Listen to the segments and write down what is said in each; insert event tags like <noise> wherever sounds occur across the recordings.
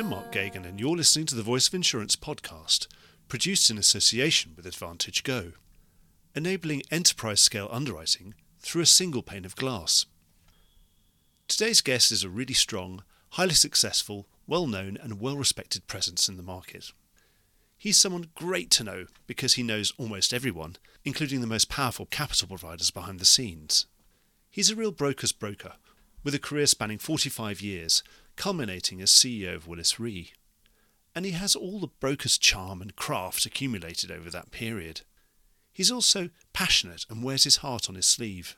I'm Mark Gagan, and you're listening to the Voice of Insurance podcast, produced in association with Advantage Go, enabling enterprise scale underwriting through a single pane of glass. Today's guest is a really strong, highly successful, well known, and well respected presence in the market. He's someone great to know because he knows almost everyone, including the most powerful capital providers behind the scenes. He's a real broker's broker, with a career spanning 45 years, culminating as CEO of Willis Re. And he has all the broker's charm and craft accumulated over that period. He's also passionate and wears his heart on his sleeve.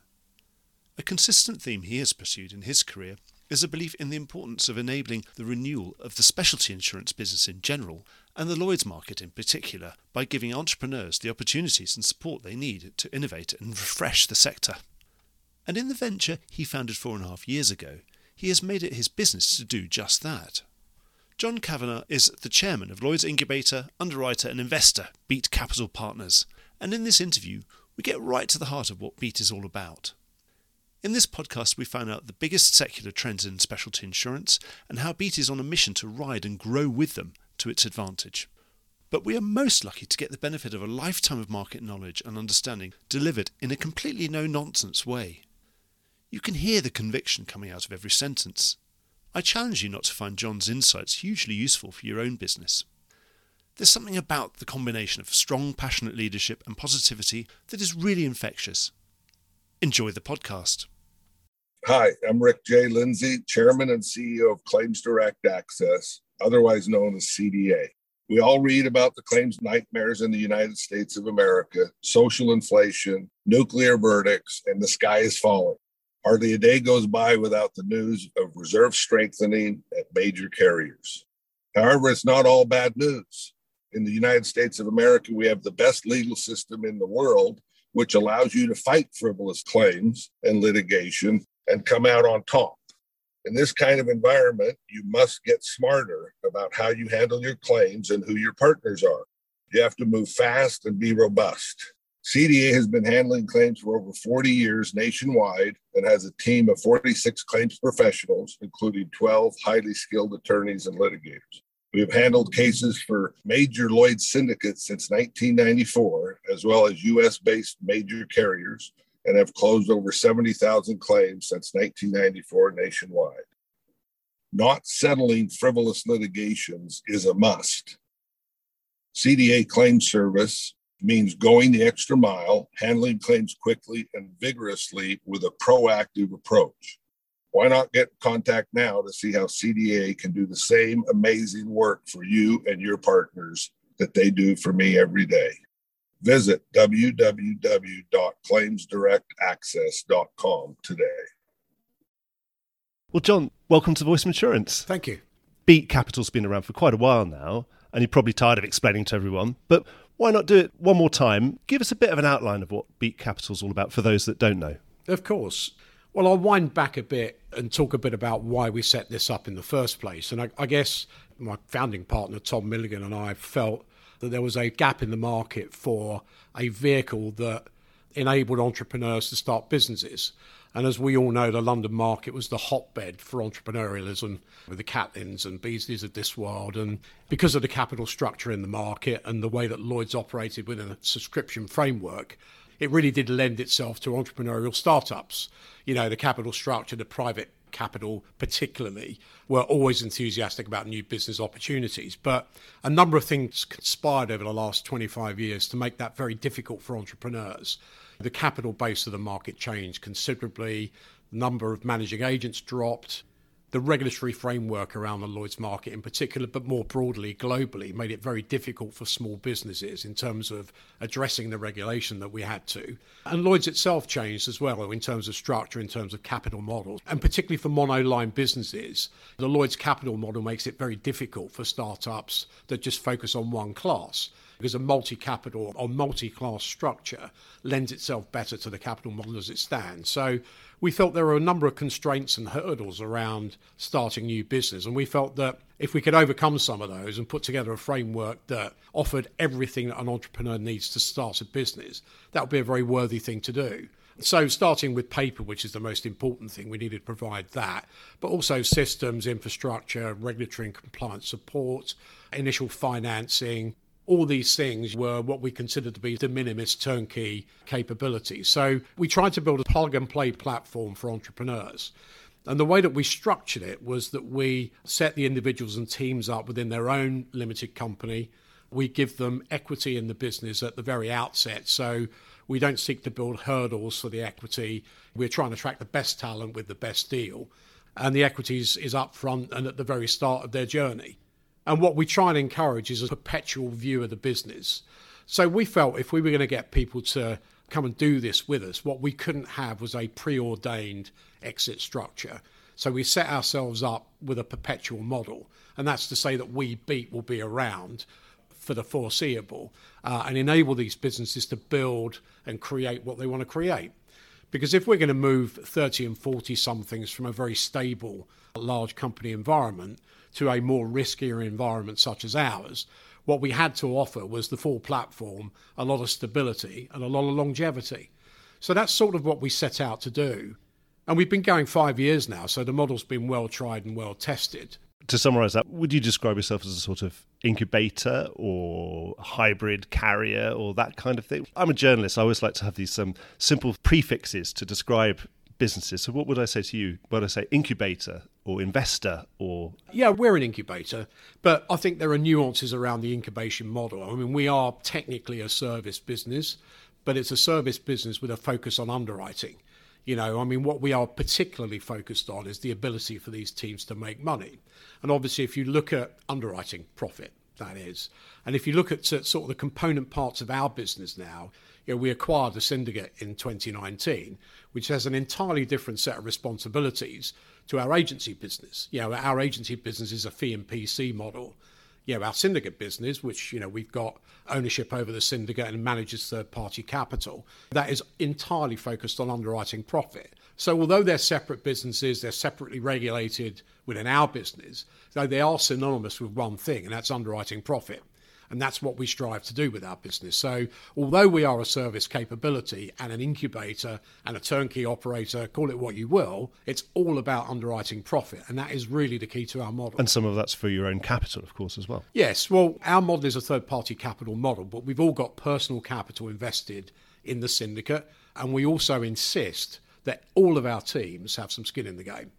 A consistent theme he has pursued in his career is a belief in the importance of enabling the renewal of the specialty insurance business in general and the Lloyd's market in particular by giving entrepreneurs the opportunities and support they need to innovate and refresh the sector. And in the venture he founded four and a half years ago, he has made it his business to do just that. John Cavanagh is the chairman of Lloyd's incubator, underwriter, and investor, Beat Capital Partners. And in this interview, we get right to the heart of what Beat is all about. In this podcast, we find out the biggest secular trends in specialty insurance and how Beat is on a mission to ride and grow with them to its advantage. But we are most lucky to get the benefit of a lifetime of market knowledge and understanding delivered in a completely no nonsense way. You can hear the conviction coming out of every sentence. I challenge you not to find John's insights hugely useful for your own business. There's something about the combination of strong, passionate leadership and positivity that is really infectious. Enjoy the podcast. Hi, I'm Rick J. Lindsay, Chairman and CEO of Claims Direct Access, otherwise known as CDA. We all read about the claims nightmares in the United States of America, social inflation, nuclear verdicts, and the sky is falling. Hardly a day goes by without the news of reserve strengthening at major carriers. However, it's not all bad news. In the United States of America, we have the best legal system in the world, which allows you to fight frivolous claims and litigation and come out on top. In this kind of environment, you must get smarter about how you handle your claims and who your partners are. You have to move fast and be robust. CDA has been handling claims for over 40 years nationwide and has a team of 46 claims professionals, including 12 highly skilled attorneys and litigators. We have handled cases for major Lloyd syndicates since 1994, as well as US based major carriers, and have closed over 70,000 claims since 1994 nationwide. Not settling frivolous litigations is a must. CDA Claim Service means going the extra mile, handling claims quickly and vigorously with a proactive approach. Why not get in contact now to see how CDA can do the same amazing work for you and your partners that they do for me every day? Visit www.claimsdirectaccess.com today. Well, John, welcome to Voice of Insurance. Thank you. Beat Capital's been around for quite a while now, and you're probably tired of explaining to everyone, but why not do it one more time? Give us a bit of an outline of what Beat Capital's all about for those that don't know. Of course. Well, I'll wind back a bit and talk a bit about why we set this up in the first place. And I, I guess my founding partner, Tom Milligan, and I felt that there was a gap in the market for a vehicle that enabled entrepreneurs to start businesses. And as we all know, the London market was the hotbed for entrepreneurialism with the Catlins and Beazleys of this world. And because of the capital structure in the market and the way that Lloyd's operated within a subscription framework, it really did lend itself to entrepreneurial startups. You know, the capital structure, the private capital particularly were always enthusiastic about new business opportunities but a number of things conspired over the last 25 years to make that very difficult for entrepreneurs the capital base of the market changed considerably. The number of managing agents dropped. The regulatory framework around the Lloyd's market, in particular, but more broadly globally, made it very difficult for small businesses in terms of addressing the regulation that we had to. And Lloyd's itself changed as well in terms of structure, in terms of capital models, and particularly for monoline businesses. The Lloyd's capital model makes it very difficult for startups that just focus on one class because a multi capital or multi class structure lends itself better to the capital model as it stands. So we felt there were a number of constraints and hurdles around starting new business. And we felt that if we could overcome some of those and put together a framework that offered everything that an entrepreneur needs to start a business, that would be a very worthy thing to do. So, starting with paper, which is the most important thing, we needed to provide that, but also systems, infrastructure, regulatory and compliance support, initial financing. All these things were what we considered to be de minimis turnkey capabilities. So, we tried to build a plug and play platform for entrepreneurs. And the way that we structured it was that we set the individuals and teams up within their own limited company. We give them equity in the business at the very outset. So we don't seek to build hurdles for the equity. We're trying to attract the best talent with the best deal. And the equity is, is up front and at the very start of their journey. And what we try and encourage is a perpetual view of the business. So we felt if we were going to get people to come and do this with us, what we couldn't have was a preordained exit structure. So we set ourselves up with a perpetual model. And that's to say that we beat will be around for the foreseeable uh, and enable these businesses to build and create what they want to create. Because if we're going to move 30 and 40 somethings from a very stable, large company environment to a more riskier environment such as ours, what we had to offer was the full platform, a lot of stability, and a lot of longevity. So that's sort of what we set out to do. And we've been going five years now, so the model's been well tried and well tested. To summarize that, would you describe yourself as a sort of incubator or hybrid carrier or that kind of thing? I'm a journalist. I always like to have these um, simple prefixes to describe businesses. So, what would I say to you? Would I say incubator or investor or? Yeah, we're an incubator, but I think there are nuances around the incubation model. I mean, we are technically a service business, but it's a service business with a focus on underwriting. You know, I mean, what we are particularly focused on is the ability for these teams to make money. And obviously, if you look at underwriting profit, that is, and if you look at sort of the component parts of our business now, you know, we acquired the syndicate in 2019, which has an entirely different set of responsibilities to our agency business. You know, our agency business is a fee and PC model you know, our syndicate business, which, you know, we've got ownership over the syndicate and manages third party capital, that is entirely focused on underwriting profit. So although they're separate businesses, they're separately regulated within our business, though they are synonymous with one thing, and that's underwriting profit. And that's what we strive to do with our business. So, although we are a service capability and an incubator and a turnkey operator, call it what you will, it's all about underwriting profit. And that is really the key to our model. And some of that's for your own capital, of course, as well. Yes. Well, our model is a third party capital model, but we've all got personal capital invested in the syndicate. And we also insist that all of our teams have some skin in the game.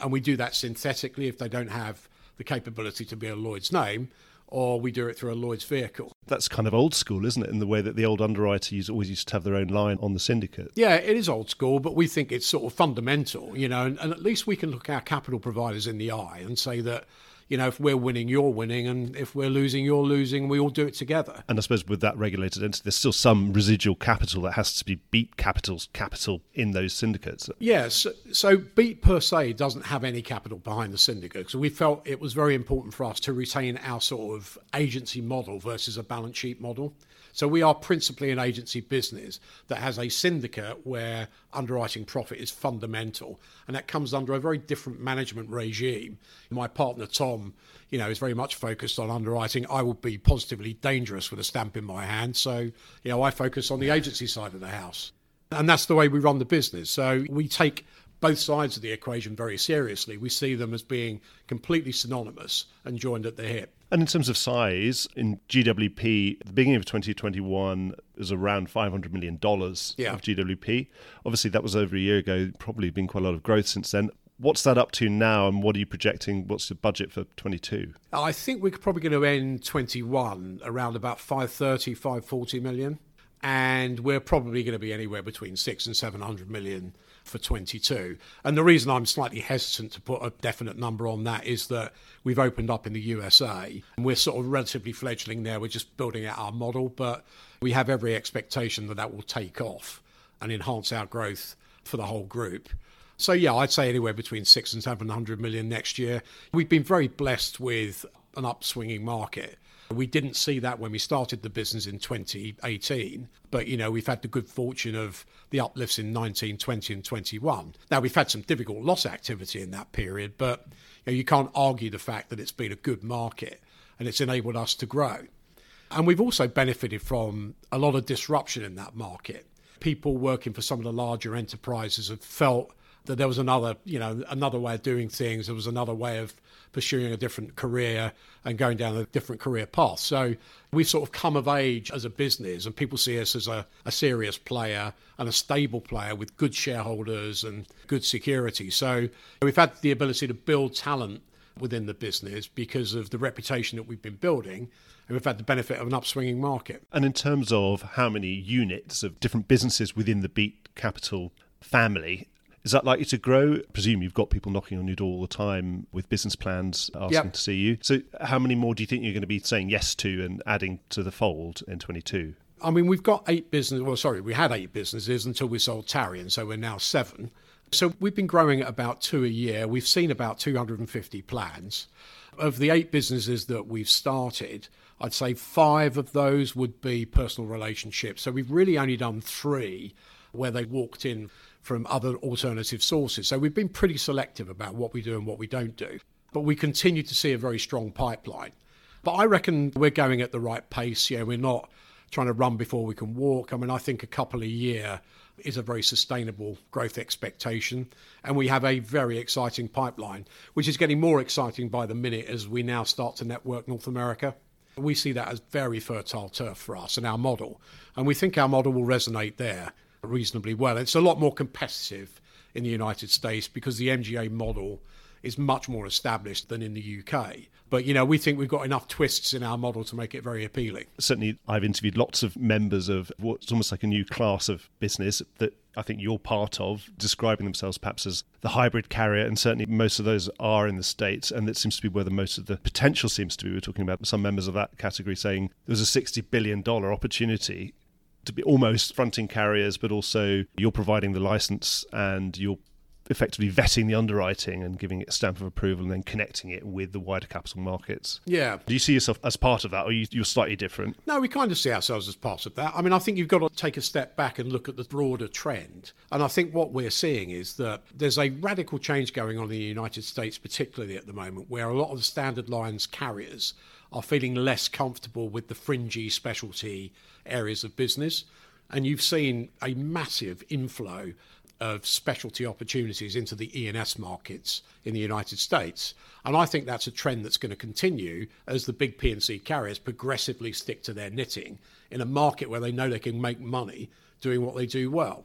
And we do that synthetically if they don't have the capability to be a Lloyd's name or we do it through a Lloyd's vehicle. That's kind of old school, isn't it? In the way that the old underwriters always used to have their own line on the syndicate. Yeah, it is old school, but we think it's sort of fundamental, you know, and, and at least we can look our capital providers in the eye and say that you know, if we're winning, you're winning, and if we're losing, you're losing. We all do it together. And I suppose with that regulated entity, there's still some residual capital that has to be beat capital's capital in those syndicates. Yes. So beat per se doesn't have any capital behind the syndicate. So we felt it was very important for us to retain our sort of agency model versus a balance sheet model. So we are principally an agency business that has a syndicate where underwriting profit is fundamental, and that comes under a very different management regime. My partner Tom, you know, is very much focused on underwriting. I will be positively dangerous with a stamp in my hand, so you know, I focus on the agency side of the house. And that's the way we run the business. So we take both sides of the equation very seriously. We see them as being completely synonymous and joined at the hip. And in terms of size, in GWP, the beginning of 2021 is around $500 million yeah. of GWP. Obviously, that was over a year ago, probably been quite a lot of growth since then. What's that up to now, and what are you projecting? What's the budget for 22? I think we're probably going to end 21 around about 530, 540 million. And we're probably going to be anywhere between six and 700 million for 22. And the reason I'm slightly hesitant to put a definite number on that is that we've opened up in the USA and we're sort of relatively fledgling there. We're just building out our model, but we have every expectation that that will take off and enhance our growth for the whole group. So yeah, I'd say anywhere between six and seven hundred million next year. We've been very blessed with an upswinging market. We didn't see that when we started the business in 2018, but you know, we've had the good fortune of the uplifts in 19, 20 and 21. Now we've had some difficult loss activity in that period, but you, know, you can't argue the fact that it's been a good market and it's enabled us to grow. And we've also benefited from a lot of disruption in that market. people working for some of the larger enterprises have felt that there was another, you know, another way of doing things. There was another way of pursuing a different career and going down a different career path. So we've sort of come of age as a business, and people see us as a, a serious player and a stable player with good shareholders and good security. So we've had the ability to build talent within the business because of the reputation that we've been building. And we've had the benefit of an upswinging market. And in terms of how many units of different businesses within the Beat Capital family, is that likely to grow? I presume you've got people knocking on your door all the time with business plans asking yep. to see you. So, how many more do you think you're going to be saying yes to and adding to the fold in 22? I mean, we've got eight businesses. Well, sorry, we had eight businesses until we sold Tarian, so we're now seven. So we've been growing at about two a year. We've seen about 250 plans. Of the eight businesses that we've started, I'd say five of those would be personal relationships. So we've really only done three where they walked in from other alternative sources. So we've been pretty selective about what we do and what we don't do. But we continue to see a very strong pipeline. But I reckon we're going at the right pace. Yeah, we're not trying to run before we can walk. I mean, I think a couple a year is a very sustainable growth expectation. And we have a very exciting pipeline, which is getting more exciting by the minute as we now start to network North America. We see that as very fertile turf for us and our model. And we think our model will resonate there reasonably well. It's a lot more competitive in the United States because the MGA model is much more established than in the UK. But you know, we think we've got enough twists in our model to make it very appealing. Certainly, I've interviewed lots of members of what's almost like a new class of business that I think you're part of, describing themselves perhaps as the hybrid carrier, and certainly most of those are in the States, and that seems to be where the most of the potential seems to be. We're talking about some members of that category saying there's a $60 billion opportunity to be almost fronting carriers, but also you're providing the license and you're effectively vetting the underwriting and giving it a stamp of approval and then connecting it with the wider capital markets. Yeah. Do you see yourself as part of that or you, you're slightly different? No, we kind of see ourselves as part of that. I mean, I think you've got to take a step back and look at the broader trend. And I think what we're seeing is that there's a radical change going on in the United States, particularly at the moment, where a lot of the standard lines carriers are feeling less comfortable with the fringy specialty areas of business. And you've seen a massive inflow of specialty opportunities into the E&S markets in the United States. And I think that's a trend that's going to continue as the big P&C carriers progressively stick to their knitting in a market where they know they can make money doing what they do well.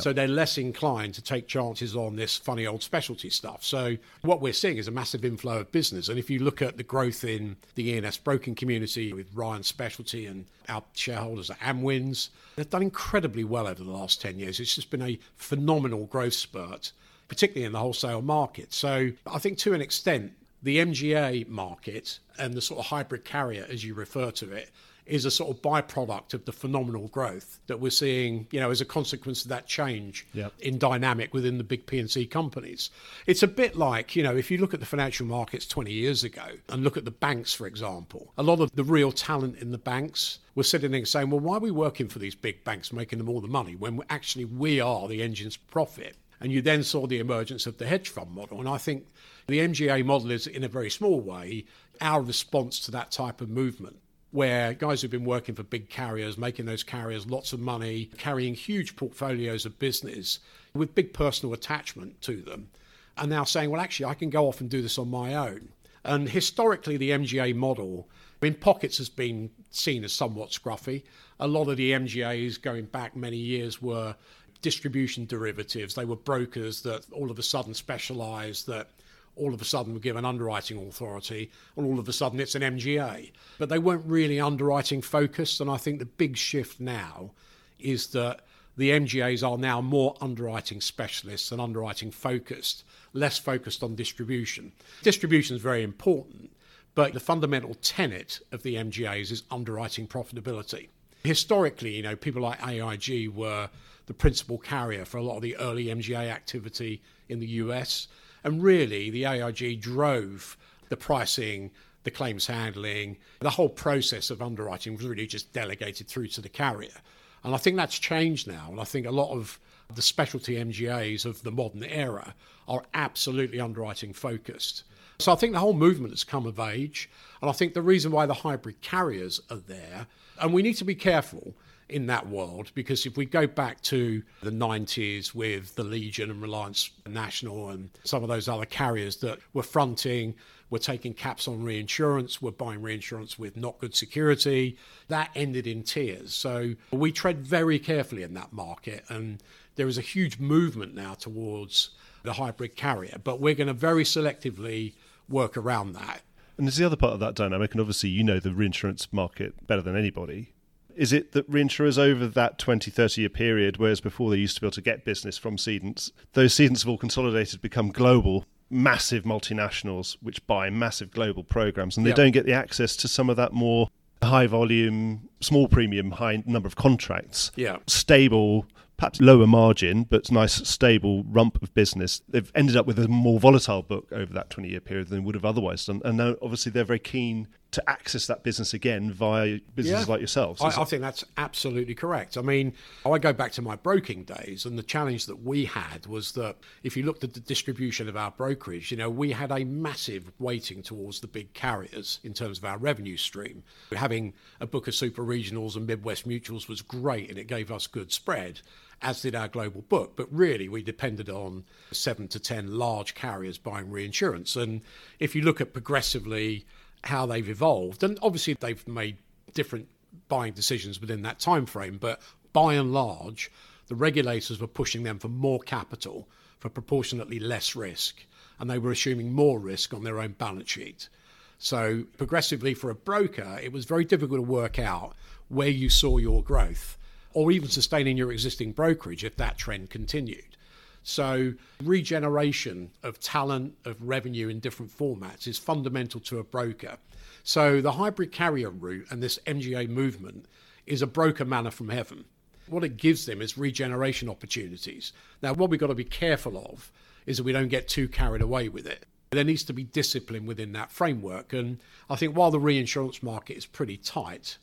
So they're less inclined to take chances on this funny old specialty stuff. So what we're seeing is a massive inflow of business. And if you look at the growth in the E&S broking community with Ryan Specialty and our shareholders at Amwins, they've done incredibly well over the last 10 years. It's just been a phenomenal growth spurt, particularly in the wholesale market. So I think to an extent, the MGA market and the sort of hybrid carrier, as you refer to it, is a sort of byproduct of the phenomenal growth that we're seeing, you know, as a consequence of that change yep. in dynamic within the big P&C companies. It's a bit like, you know, if you look at the financial markets 20 years ago and look at the banks, for example, a lot of the real talent in the banks were sitting there saying, well, why are we working for these big banks, making them all the money when actually we are the engines profit? And you then saw the emergence of the hedge fund model. And I think the MGA model is, in a very small way, our response to that type of movement where guys who've been working for big carriers, making those carriers lots of money, carrying huge portfolios of business with big personal attachment to them, are now saying, well, actually, I can go off and do this on my own. And historically, the MGA model in pockets has been seen as somewhat scruffy. A lot of the MGAs going back many years were distribution derivatives. They were brokers that all of a sudden specialized, that all of a sudden were given underwriting authority, and all of a sudden it's an MGA. But they weren't really underwriting focused, and I think the big shift now is that the MGAs are now more underwriting specialists and underwriting focused, less focused on distribution. Distribution is very important, but the fundamental tenet of the MGAs is underwriting profitability. Historically, you know, people like AIG were the principal carrier for a lot of the early MGA activity in the US. And really, the AIG drove the pricing, the claims handling, the whole process of underwriting was really just delegated through to the carrier. And I think that's changed now. And I think a lot of the specialty MGAs of the modern era are absolutely underwriting focused. So I think the whole movement has come of age. And I think the reason why the hybrid carriers are there, and we need to be careful in that world because if we go back to the 90s with the Legion and Reliance National and some of those other carriers that were fronting, were taking caps on reinsurance, were buying reinsurance with not good security, that ended in tears. So we tread very carefully in that market and there is a huge movement now towards the hybrid carrier, but we're going to very selectively work around that. And there's the other part of that dynamic, and obviously you know the reinsurance market better than anybody. Is it that reinsurers over that 20, 30 year period, whereas before they used to be able to get business from cedents, those cedents have all consolidated, become global, massive multinationals which buy massive global programs, and they yep. don't get the access to some of that more high volume, small premium, high number of contracts, yeah. stable perhaps lower margin, but nice, stable rump of business. They've ended up with a more volatile book over that 20 year period than would have otherwise done. And now, obviously, they're very keen to access that business again via businesses yeah. like yourselves. I, I, think that's absolutely correct. I mean, I go back to my broking days, and the challenge that we had was that if you looked at the distribution of our brokerage, you know, we had a massive weighting towards the big carriers in terms of our revenue stream. Having a book of super regionals and Midwest mutuals was great, and it gave us good spread as did our global book. But really, we depended on seven to 10 large carriers buying reinsurance. And if you look at progressively how they've evolved, and obviously they've made different buying decisions within that time frame, but by and large, the regulators were pushing them for more capital for proportionately less risk, and they were assuming more risk on their own balance sheet. So, progressively, for a broker, it was very difficult to work out where you saw your growth or even sustaining your existing brokerage if that trend continued. So, regeneration of talent, of revenue in different formats is fundamental to a broker. So, the hybrid carrier route and this MGA movement is a broker manna from heaven. What it gives them is regeneration opportunities. Now, what we've got to be careful of is that we don't get too carried away with it. There needs to be discipline within that framework. And I think while the reinsurance market is pretty tight,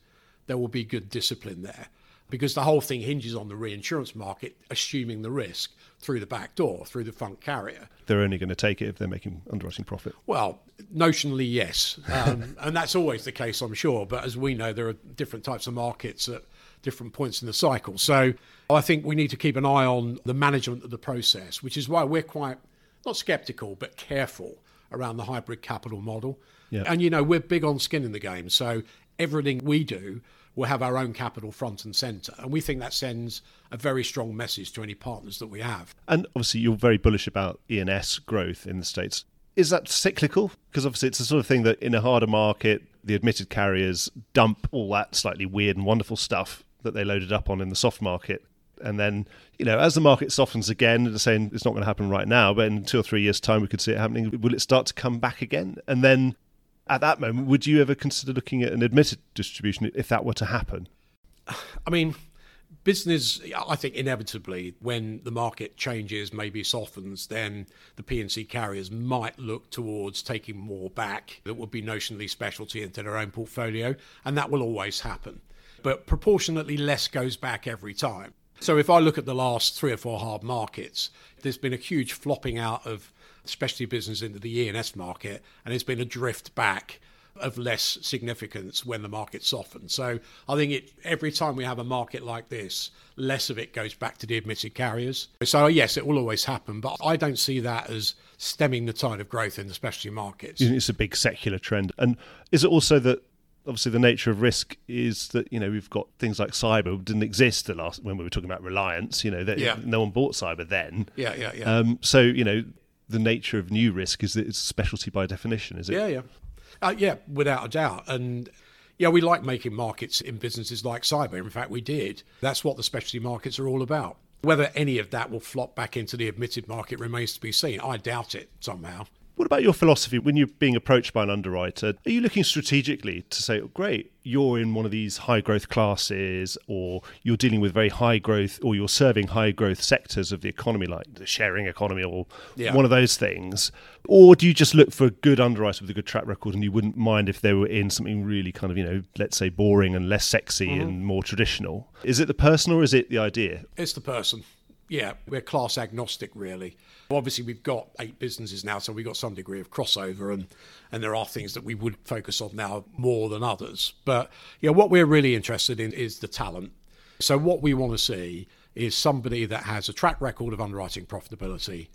there will be good discipline there because the whole thing hinges on the reinsurance market assuming the risk through the back door, through the front carrier. They're only going to take it if they're making underwriting profit. Well, notionally, yes. Um, <laughs> and that's always the case, I'm sure. But as we know, there are different types of markets at different points in the cycle. So I think we need to keep an eye on the management of the process, which is why we're quite, not skeptical, but careful around the hybrid capital model. Yeah. And, you know, we're big on skin in the game. So everything we do will have our own capital front and centre. And we think that sends a very strong message to any partners that we have. And obviously, you're very bullish about E&S growth in the States. Is that cyclical? Because obviously, it's the sort of thing that in a harder market, the admitted carriers dump all that slightly weird and wonderful stuff that they loaded up on in the soft market. And then, you know, as the market softens again, they're saying it's not going to happen right now, but in two or three years' time, we could see it happening. Will it start to come back again? And then at that moment, would you ever consider looking at an admitted distribution if that were to happen? <sighs> I mean, business, I think inevitably, when the market changes, maybe softens, then the P&C carriers might look towards taking more back that would be notionally specialty into their own portfolio, and that will always happen. But proportionately less goes back every time. So if I look at the last three or four hard markets, there's been a huge flopping out of specialty business into the E&S market, and it's been a drift back of less significance when the market softens. So I think it every time we have a market like this, less of it goes back to the admitted carriers. So yes, it will always happen, but I don't see that as stemming the tide of growth in the specialty markets. It's a big secular trend. And is it also that obviously the nature of risk is that you know we've got things like cyber didn't exist the last when we were talking about reliance you know that yeah. no one bought cyber then yeah yeah yeah um, so you know the nature of new risk is that it's specialty by definition, is it? Yeah, yeah, uh, yeah, without a doubt. And yeah, we like making markets in businesses like cyber. In fact, we did. That's what the specialty markets are all about. Whether any of that will flop back into the admitted market remains to be seen. I doubt it somehow. What about your philosophy when you're being approached by an underwriter? Are you looking strategically to say, oh, great, you're in one of these high growth classes, or you're dealing with very high growth, or you're serving high growth sectors of the economy, like the sharing economy, or yeah. one of those things? Or do you just look for a good underwriter with a good track record and you wouldn't mind if they were in something really kind of, you know, let's say boring and less sexy mm-hmm. and more traditional? Is it the person or is it the idea? It's the person yeah, we're class agnostic, really. Obviously, we've got eight businesses now, so we've got some degree of crossover, and, and there are things that we would focus on now more than others. But yeah, what we're really interested in is the talent. So, what we want to see is somebody that has a track record of underwriting profitability,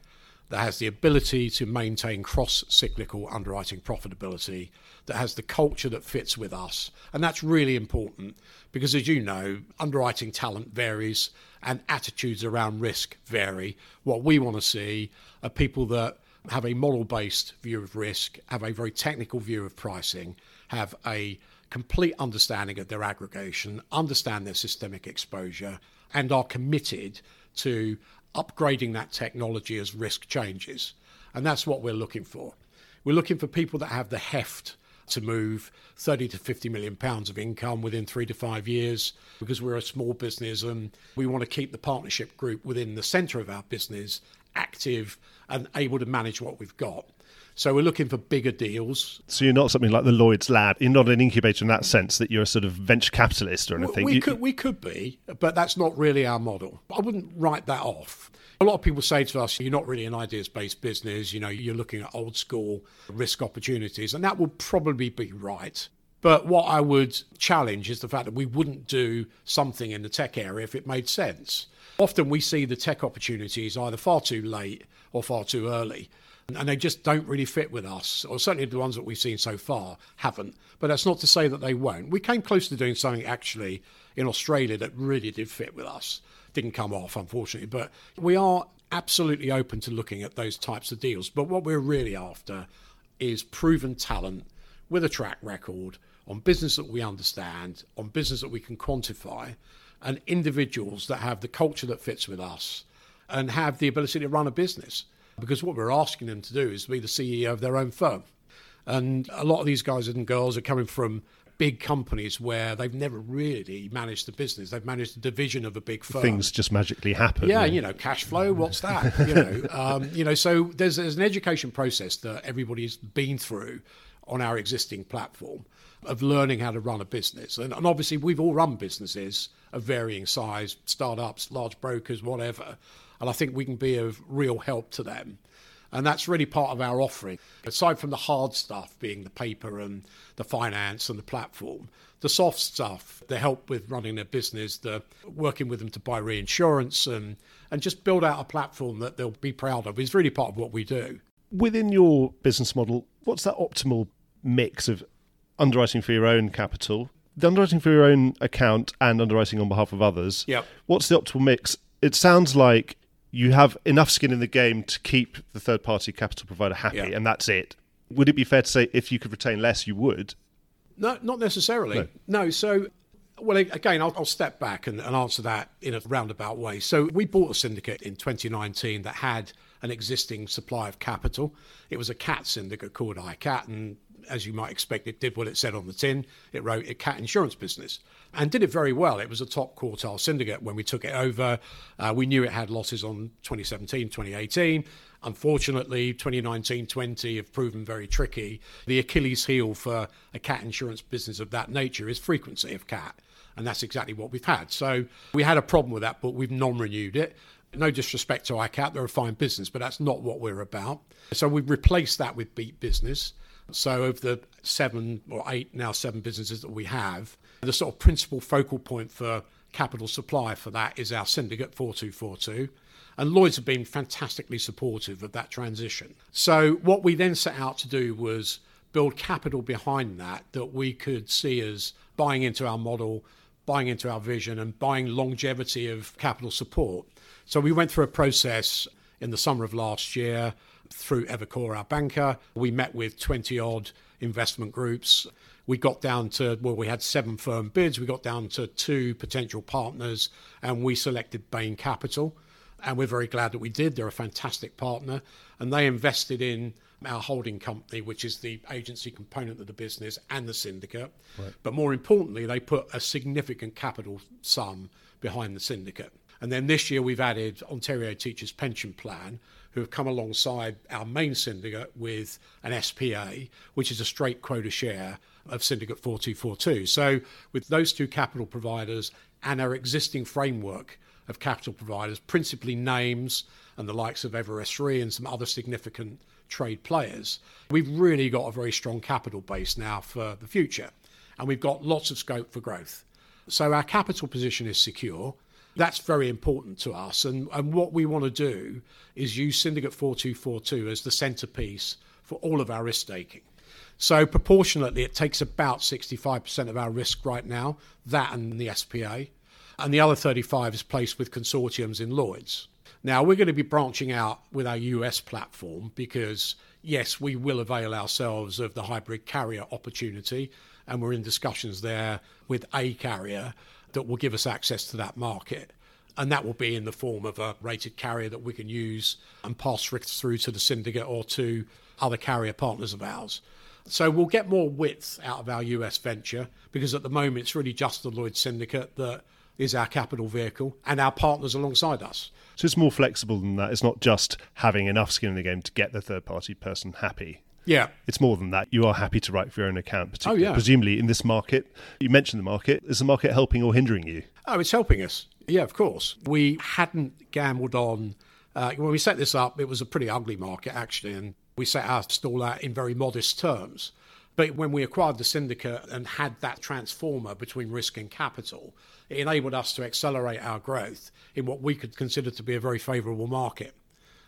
that has the ability to maintain cross cyclical underwriting profitability, that has the culture that fits with us. And that's really important because, as you know, underwriting talent varies and attitudes around risk vary. What we want to see are people that have a model based view of risk, have a very technical view of pricing, have a complete understanding of their aggregation, understand their systemic exposure, and are committed to upgrading that technology as risk changes. And that's what we're looking for. We're looking for people that have the heft to move 30 to 50 million pounds of income within three to five years because we're a small business and we want to keep the partnership group within the centre of our business active and able to manage what we've got. So we're looking for bigger deals. So you're not something like the Lloyd's Lab. You're not an incubator in that sense that you're a sort of venture capitalist or anything. We, you, could we could be, but that's not really our model. I wouldn't write that off. A lot of people say to us, "You're not really an ideas-based business. You know, you're looking at old school risk opportunities," and that would probably be right. But what I would challenge is the fact that we wouldn't do something in the tech area if it made sense. Often we see the tech opportunities either far too late or far too early and they just don't really fit with us, or certainly the ones that we've seen so far haven't. But that's not to say that they won't. We came close to doing something actually in Australia that really did fit with us. Didn't come off, unfortunately, but we are absolutely open to looking at those types of deals. But what we're really after is proven talent with a track record on business that we understand, on business that we can quantify, and individuals that have the culture that fits with us and have the ability to run a business because what we're asking them to do is to be the CEO of their own firm. And a lot of these guys and girls are coming from big companies where they've never really managed the business. They've managed the division of a big firm. Things just magically happen. Yeah, you know, cash flow. What's that? you know, <laughs> um, you know. So there's there's an education process that everybody's been through on our existing platform of learning how to run a business. And, and obviously, we've all run businesses of varying size, startups, large brokers, whatever. And I think we can be of real help to them. And that's really part of our offering. Aside from the hard stuff being the paper and the finance and the platform, the soft stuff, the help with running their business, the working with them to buy reinsurance and, and just build out a platform that they'll be proud of is really part of what we do. Within your business model, what's that optimal mix of underwriting for your own capital, the underwriting for your own account, and underwriting on behalf of others? Yep. What's the optimal mix? It sounds like you have enough skin in the game to keep the third party capital provider happy, yeah. and that's it. Would it be fair to say if you could retain less, you would? No, not necessarily. No. no so, well, again, I'll, I'll step back and, and, answer that in a roundabout way. So, we bought a syndicate in 2019 that had an existing supply of capital. It was a cat syndicate called ICAT, and as you might expect, it did what it said on the tin. It wrote a cat insurance business and did it very well. It was a top quartile syndicate when we took it over. Uh, we knew it had losses on 2017, 2018. Unfortunately, 2019 20 have proven very tricky. The Achilles heel for a cat insurance business of that nature is frequency of cat. And that's exactly what we've had. So we had a problem with that, but we've non renewed it. No disrespect to ICAT, they're a fine business, but that's not what we're about. So we've replaced that with Beat Business. So, of the seven or eight, now seven businesses that we have, the sort of principal focal point for capital supply for that is our syndicate 4242. And Lloyd's have been fantastically supportive of that transition. So, what we then set out to do was build capital behind that that we could see as buying into our model, buying into our vision, and buying longevity of capital support. So, we went through a process in the summer of last year through Evercore, our banker. We met with 20 odd investment groups. We got down to, well, we had seven firm bids. We got down to two potential partners, and we selected Bain Capital. And we're very glad that we did. They're a fantastic partner. And they invested in our holding company, which is the agency component of the business and the syndicate. Right. But more importantly, they put a significant capital sum behind the syndicate. And then this year we've added Ontario Teachers Pension Plan, who have come alongside our main syndicate with an SPA, which is a straight quota share of Syndicate 4242. So, with those two capital providers and our existing framework of capital providers, principally names and the likes of Everest Re and some other significant trade players, we've really got a very strong capital base now for the future. And we've got lots of scope for growth. So our capital position is secure. That's very important to us. And, and what we want to do is use Syndicate 4242 as the centerpiece for all of our risk taking. So proportionately, it takes about 65% of our risk right now, that and the SPA. And the other 35 is placed with consortiums in Lloyd's. Now, we're going to be branching out with our US platform because, yes, we will avail ourselves of the hybrid carrier opportunity. And we're in discussions there with a carrier that will give us access to that market. And that will be in the form of a rated carrier that we can use and pass through to the syndicate or to other carrier partners of ours. So we'll get more width out of our US venture because at the moment it's really just the Lloyd Syndicate that is our capital vehicle and our partners alongside us. So it's more flexible than that. It's not just having enough skin in the game to get the third party person happy. Yeah. It's more than that. You are happy to write for your own account, particularly, oh, yeah. presumably in this market. You mentioned the market. Is the market helping or hindering you? Oh, it's helping us. Yeah, of course. We hadn't gambled on. Uh, when we set this up, it was a pretty ugly market, actually, and we set our stall out in very modest terms. But when we acquired the syndicate and had that transformer between risk and capital, it enabled us to accelerate our growth in what we could consider to be a very favourable market.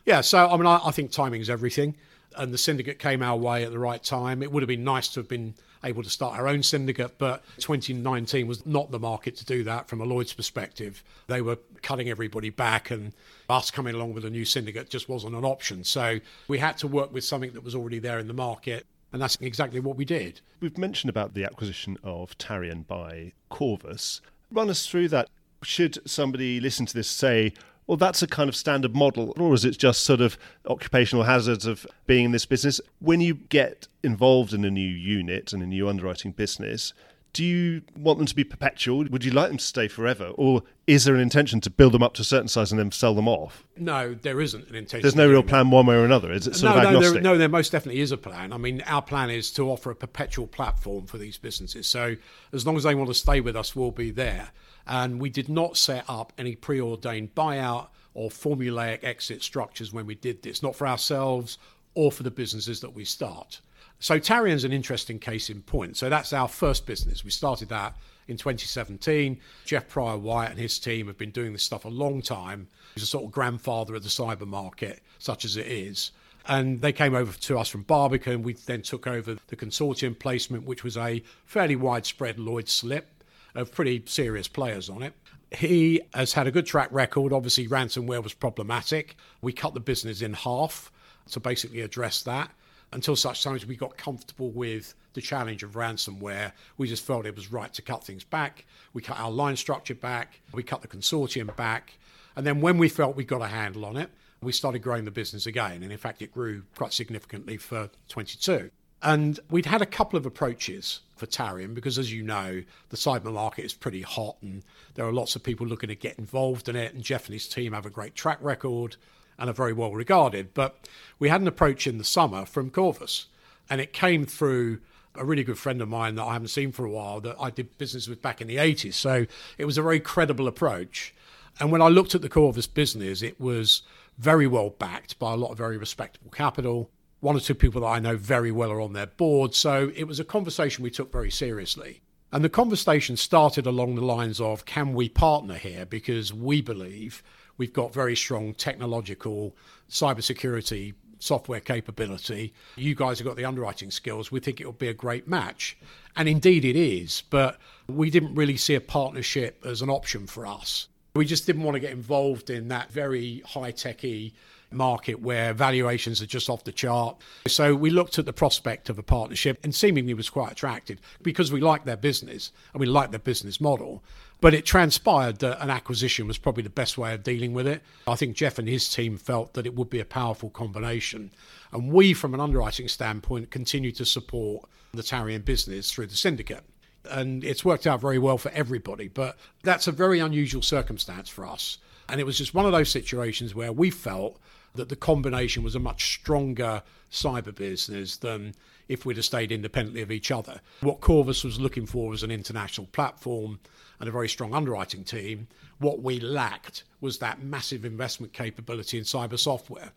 Yeah, so I mean, I, I think timing is everything and the syndicate came our way at the right time. It would have been nice to have been able to start our own syndicate, but 2019 was not the market to do that from a Lloyd's perspective. They were cutting everybody back, and us coming along with a new syndicate just wasn't an option. So we had to work with something that was already there in the market. And that's exactly what we did. We've mentioned about the acquisition of Tarian by Corvus. Run us through that. Should somebody listen to this say, well, that's a kind of standard model, or is it just sort of occupational hazards of being in this business? When you get involved in a new unit and a new underwriting business, do you want them to be perpetual? Would you like them to stay forever? Or is there an intention to build them up to a certain size and then sell them off? No, there isn't an intention. There's no real plan one way or another. Is it sort no, of agnostic? No there, no, there most definitely is a plan. I mean, our plan is to offer a perpetual platform for these businesses. So as long as they want to stay with us, we'll be there. And we did not set up any preordained buyout or formulaic exit structures when we did this, not for ourselves or for the businesses that we start. So Tarian's an interesting case in point. So that's our first business. We started that in 2017. Jeff Pryor White and his team have been doing this stuff a long time. He's a sort of grandfather of the cyber market, such as it is. And they came over to us from Barbican. We then took over the consortium placement, which was a fairly widespread Lloyd slip of pretty serious players on it. He has had a good track record. Obviously, ransomware was problematic. We cut the business in half to basically address that. Until such times we got comfortable with the challenge of ransomware, we just felt it was right to cut things back. We cut our line structure back, we cut the consortium back. And then when we felt we got a handle on it, we started growing the business again. And in fact, it grew quite significantly for 22. And we'd had a couple of approaches for Tarian because, as you know, the cyber market is pretty hot and there are lots of people looking to get involved in it. And Jeff and his team have a great track record and are very well regarded. But we had an approach in the summer from Corvus, and it came through a really good friend of mine that I haven't seen for a while that I did business with back in the 80s. So it was a very credible approach. And when I looked at the Corvus business, it was very well backed by a lot of very respectable capital one or two people that I know very well are on their board. So it was a conversation we took very seriously. And the conversation started along the lines of can we partner here? Because we believe we've got very strong technological cybersecurity software capability. You guys have got the underwriting skills. We think it will be a great match. And indeed it is. But we didn't really see a partnership as an option for us. We just didn't want to get involved in that very high techy market where valuations are just off the chart. So we looked at the prospect of a partnership and seemingly was quite attracted because we liked their business and we liked their business model. But it transpired that an acquisition was probably the best way of dealing with it. I think Jeff and his team felt that it would be a powerful combination. And we, from an underwriting standpoint, continue to support the Tarian business through the syndicate and it's worked out very well for everybody. But that's a very unusual circumstance for us. And it was just one of those situations where we felt that the combination was a much stronger cyber business than if we'd have stayed independently of each other. What Corvus was looking for was an international platform and a very strong underwriting team. What we lacked was that massive investment capability in cyber software.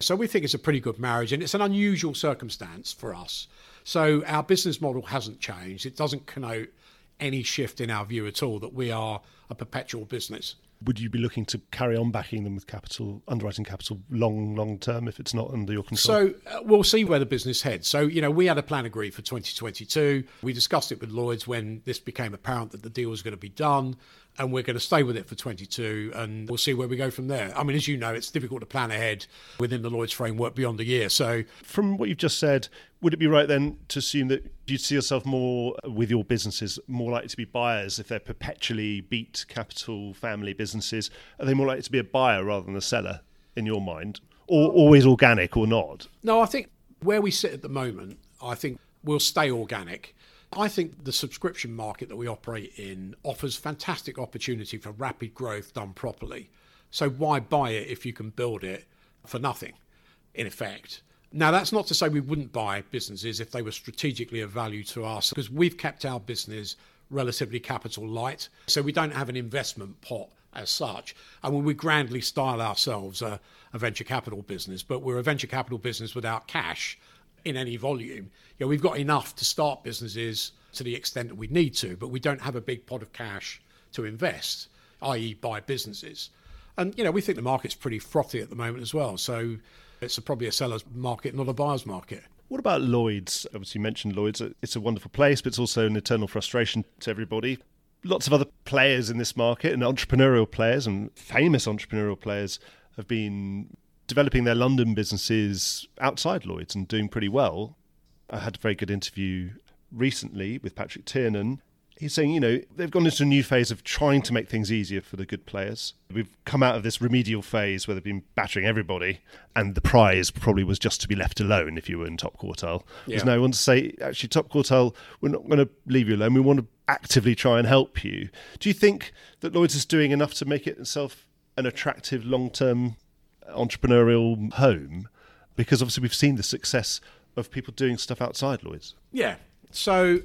So we think it's a pretty good marriage and it's an unusual circumstance for us. So our business model hasn't changed. It doesn't connote any shift in our view at all that we are a perpetual business would you be looking to carry on backing them with capital, underwriting capital, long, long term if it's not under your control? So uh, we'll see where the business heads. So, you know, we had a plan agreed for 2022. We discussed it with Lloyds when this became apparent that the deal was going to be done and we're going to stay with it for 22 and we'll see where we go from there. I mean, as you know, it's difficult to plan ahead within the Lloyd's framework beyond a year. So, from what you've just said, would it be right then to assume that you'd see yourself more with your businesses more likely to be buyers if they're perpetually Beat Capital family businesses? Are they more likely to be a buyer rather than a seller in your mind? Or always organic or not? No, I think where we sit at the moment, I think we'll stay organic. I think the subscription market that we operate in offers fantastic opportunity for rapid growth done properly. So why buy it if you can build it for nothing, in effect? Now, that's not to say we wouldn't buy businesses if they were strategically of value to us, because we've kept our business relatively capital light. So we don't have an investment pot as such. And we grandly style ourselves a, a venture capital business, but we're a venture capital business without cash in any volume. You know, we've got enough to start businesses to the extent that we need to, but we don't have a big pot of cash to invest, i.e., buy businesses. And you know, we think the market's pretty frothy at the moment as well. So it's a, probably a seller's market, not a buyer's market. What about Lloyd's? Obviously, you mentioned Lloyd's. It's a wonderful place, but it's also an eternal frustration to everybody. Lots of other players in this market and entrepreneurial players and famous entrepreneurial players have been developing their London businesses outside Lloyd's and doing pretty well. I had a very good interview recently with Patrick Tiernan. He's saying, you know, they've gone into a new phase of trying to make things easier for the good players. We've come out of this remedial phase where they've been battering everybody, and the prize probably was just to be left alone if you were in top quartile. Yeah. There's no one to say, actually, top quartile, we're not going to leave you alone. We want to actively try and help you. Do you think that Lloyd's is doing enough to make it itself an attractive long term entrepreneurial home because obviously we've seen the success of people doing stuff outside Lloyd's. Yeah. So,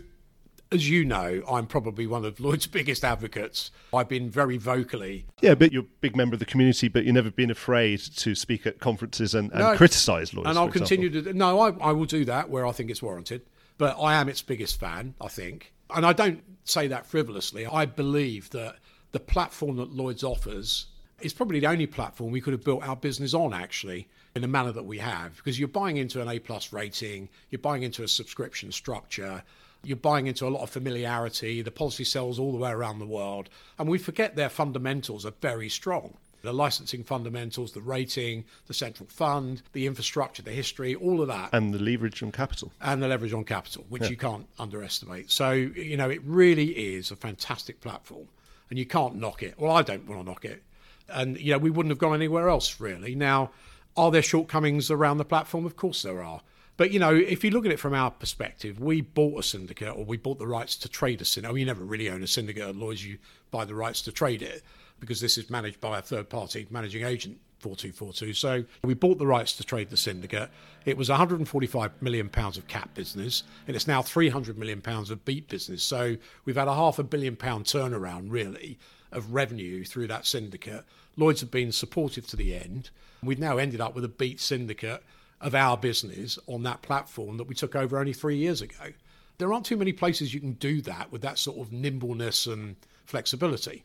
as you know, I'm probably one of Lloyd's <laughs> biggest advocates. I've been very vocally. Yeah, but you're a big member of the community, but you've never been afraid to speak at conferences and, and no, criticise Lloyd's. And I'll continue to. No, I, I will do that where I think it's warranted. But I am its biggest fan, I think. And I don't say that frivolously. I believe that the platform that Lloyd's offers it's probably the only platform we could have built our business on actually in the manner that we have because you're buying into an A plus rating, you're buying into a subscription structure, you're buying into a lot of familiarity. The policy sells all the way around the world, and we forget their fundamentals are very strong. The licensing fundamentals, the rating, the central fund, the infrastructure, the history, all of that. And the leverage on capital. And the leverage on capital, which yeah. you can't underestimate. So, you know, it really is a fantastic platform and you can't knock it. Well, I don't want to knock it and you know we wouldn't have gone anywhere else really. Now, are there shortcomings around the platform? Of course there are. But you know, if you look at it from our perspective, we bought a syndicate or we bought the rights to trade a syndicate. Mean, you never really own a syndicate at you buy the rights to trade it because this is managed by a third-party managing agent. 4242. So we bought the rights to trade the syndicate. It was 145 million pounds of cat business, and it's now 300 million pounds of Beat business. So we've had a half a billion pound turnaround, really, of revenue through that syndicate. Lloyd's have been supportive to the end. We've now ended up with a Beat syndicate of our business on that platform that we took over only three years ago. There aren't too many places you can do that with that sort of nimbleness and flexibility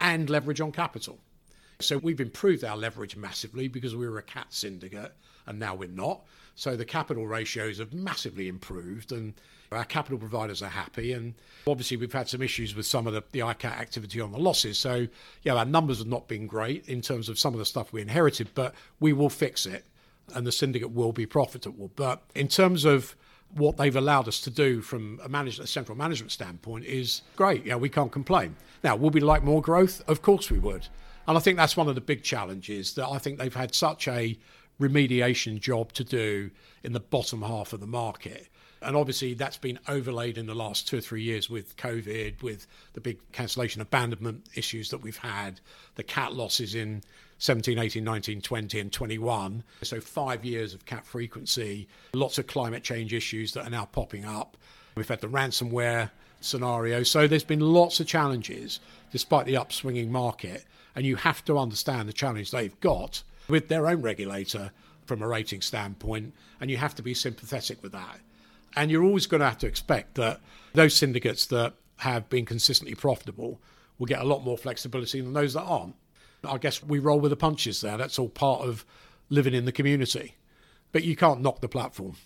and leverage on capital. So we've improved our leverage massively because we were a cat syndicate and now we're not. So the capital ratios have massively improved and our capital providers are happy. And obviously, we've had some issues with some of the, the ICAT activity on the losses. So, yeah, our numbers have not been great in terms of some of the stuff we inherited, but we will fix it and the syndicate will be profitable. But in terms of what they've allowed us to do from a, manage- a central management standpoint is great. Yeah, we can't complain. Now, would we like more growth? Of course we would. And I think that's one of the big challenges that I think they've had such a remediation job to do in the bottom half of the market and obviously, that's been overlaid in the last two or three years with COVID, with the big cancellation abandonment issues that we've had, the cat losses in 17, 18, 19, 20, and 21. So, five years of cat frequency, lots of climate change issues that are now popping up. We've had the ransomware scenario. So, there's been lots of challenges despite the upswinging market. And you have to understand the challenge they've got with their own regulator from a rating standpoint. And you have to be sympathetic with that. And you're always going to have to expect that those syndicates that have been consistently profitable will get a lot more flexibility than those that aren't. I guess we roll with the punches there. That's all part of living in the community. But you can't knock the platform.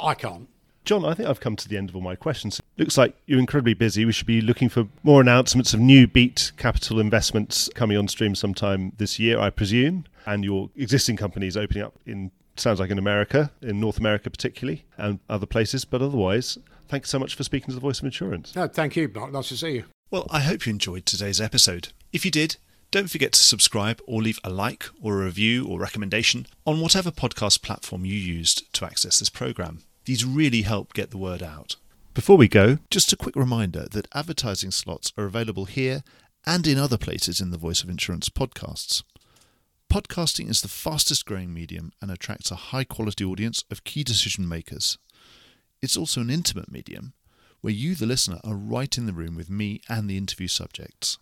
I can't. John, I think I've come to the end of all my questions. Looks like you're incredibly busy. We should be looking for more announcements of new Beat Capital investments coming on stream sometime this year, I presume. And your existing companies opening up in, sounds like in America, in North America particularly, and other places. But otherwise, thanks so much for speaking to the Voice of Insurance. No, thank you, Mark. Nice to see you. Well, I hope you enjoyed today's episode. If you did, don't forget to subscribe or leave a like or a review or recommendation on whatever podcast platform you used to access this program. These really help get the word out. Before we go, just a quick reminder that advertising slots are available here and in other places in the Voice of Insurance podcasts. Podcasting is the fastest growing medium and attracts a high quality audience of key decision makers. It's also an intimate medium where you, the listener, are right in the room with me and the interview subjects.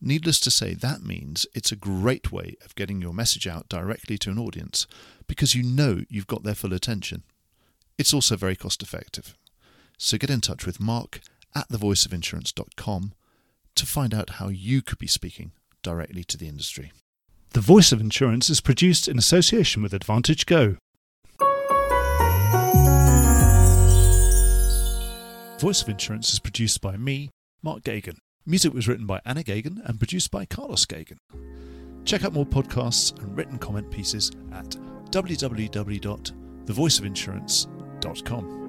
Needless to say, that means it's a great way of getting your message out directly to an audience because you know you've got their full attention. It's also very cost effective. So get in touch with Mark at thevoiceofinsurance.com to find out how you could be speaking directly to the industry. The Voice of Insurance is produced in association with Advantage Go. Voice of Insurance is produced by me, Mark Geoghegan. Music was written by Anna Geoghegan and produced by Carlos Geoghegan. Check out more podcasts and written comment pieces at www.thevoiceofinsurance.com.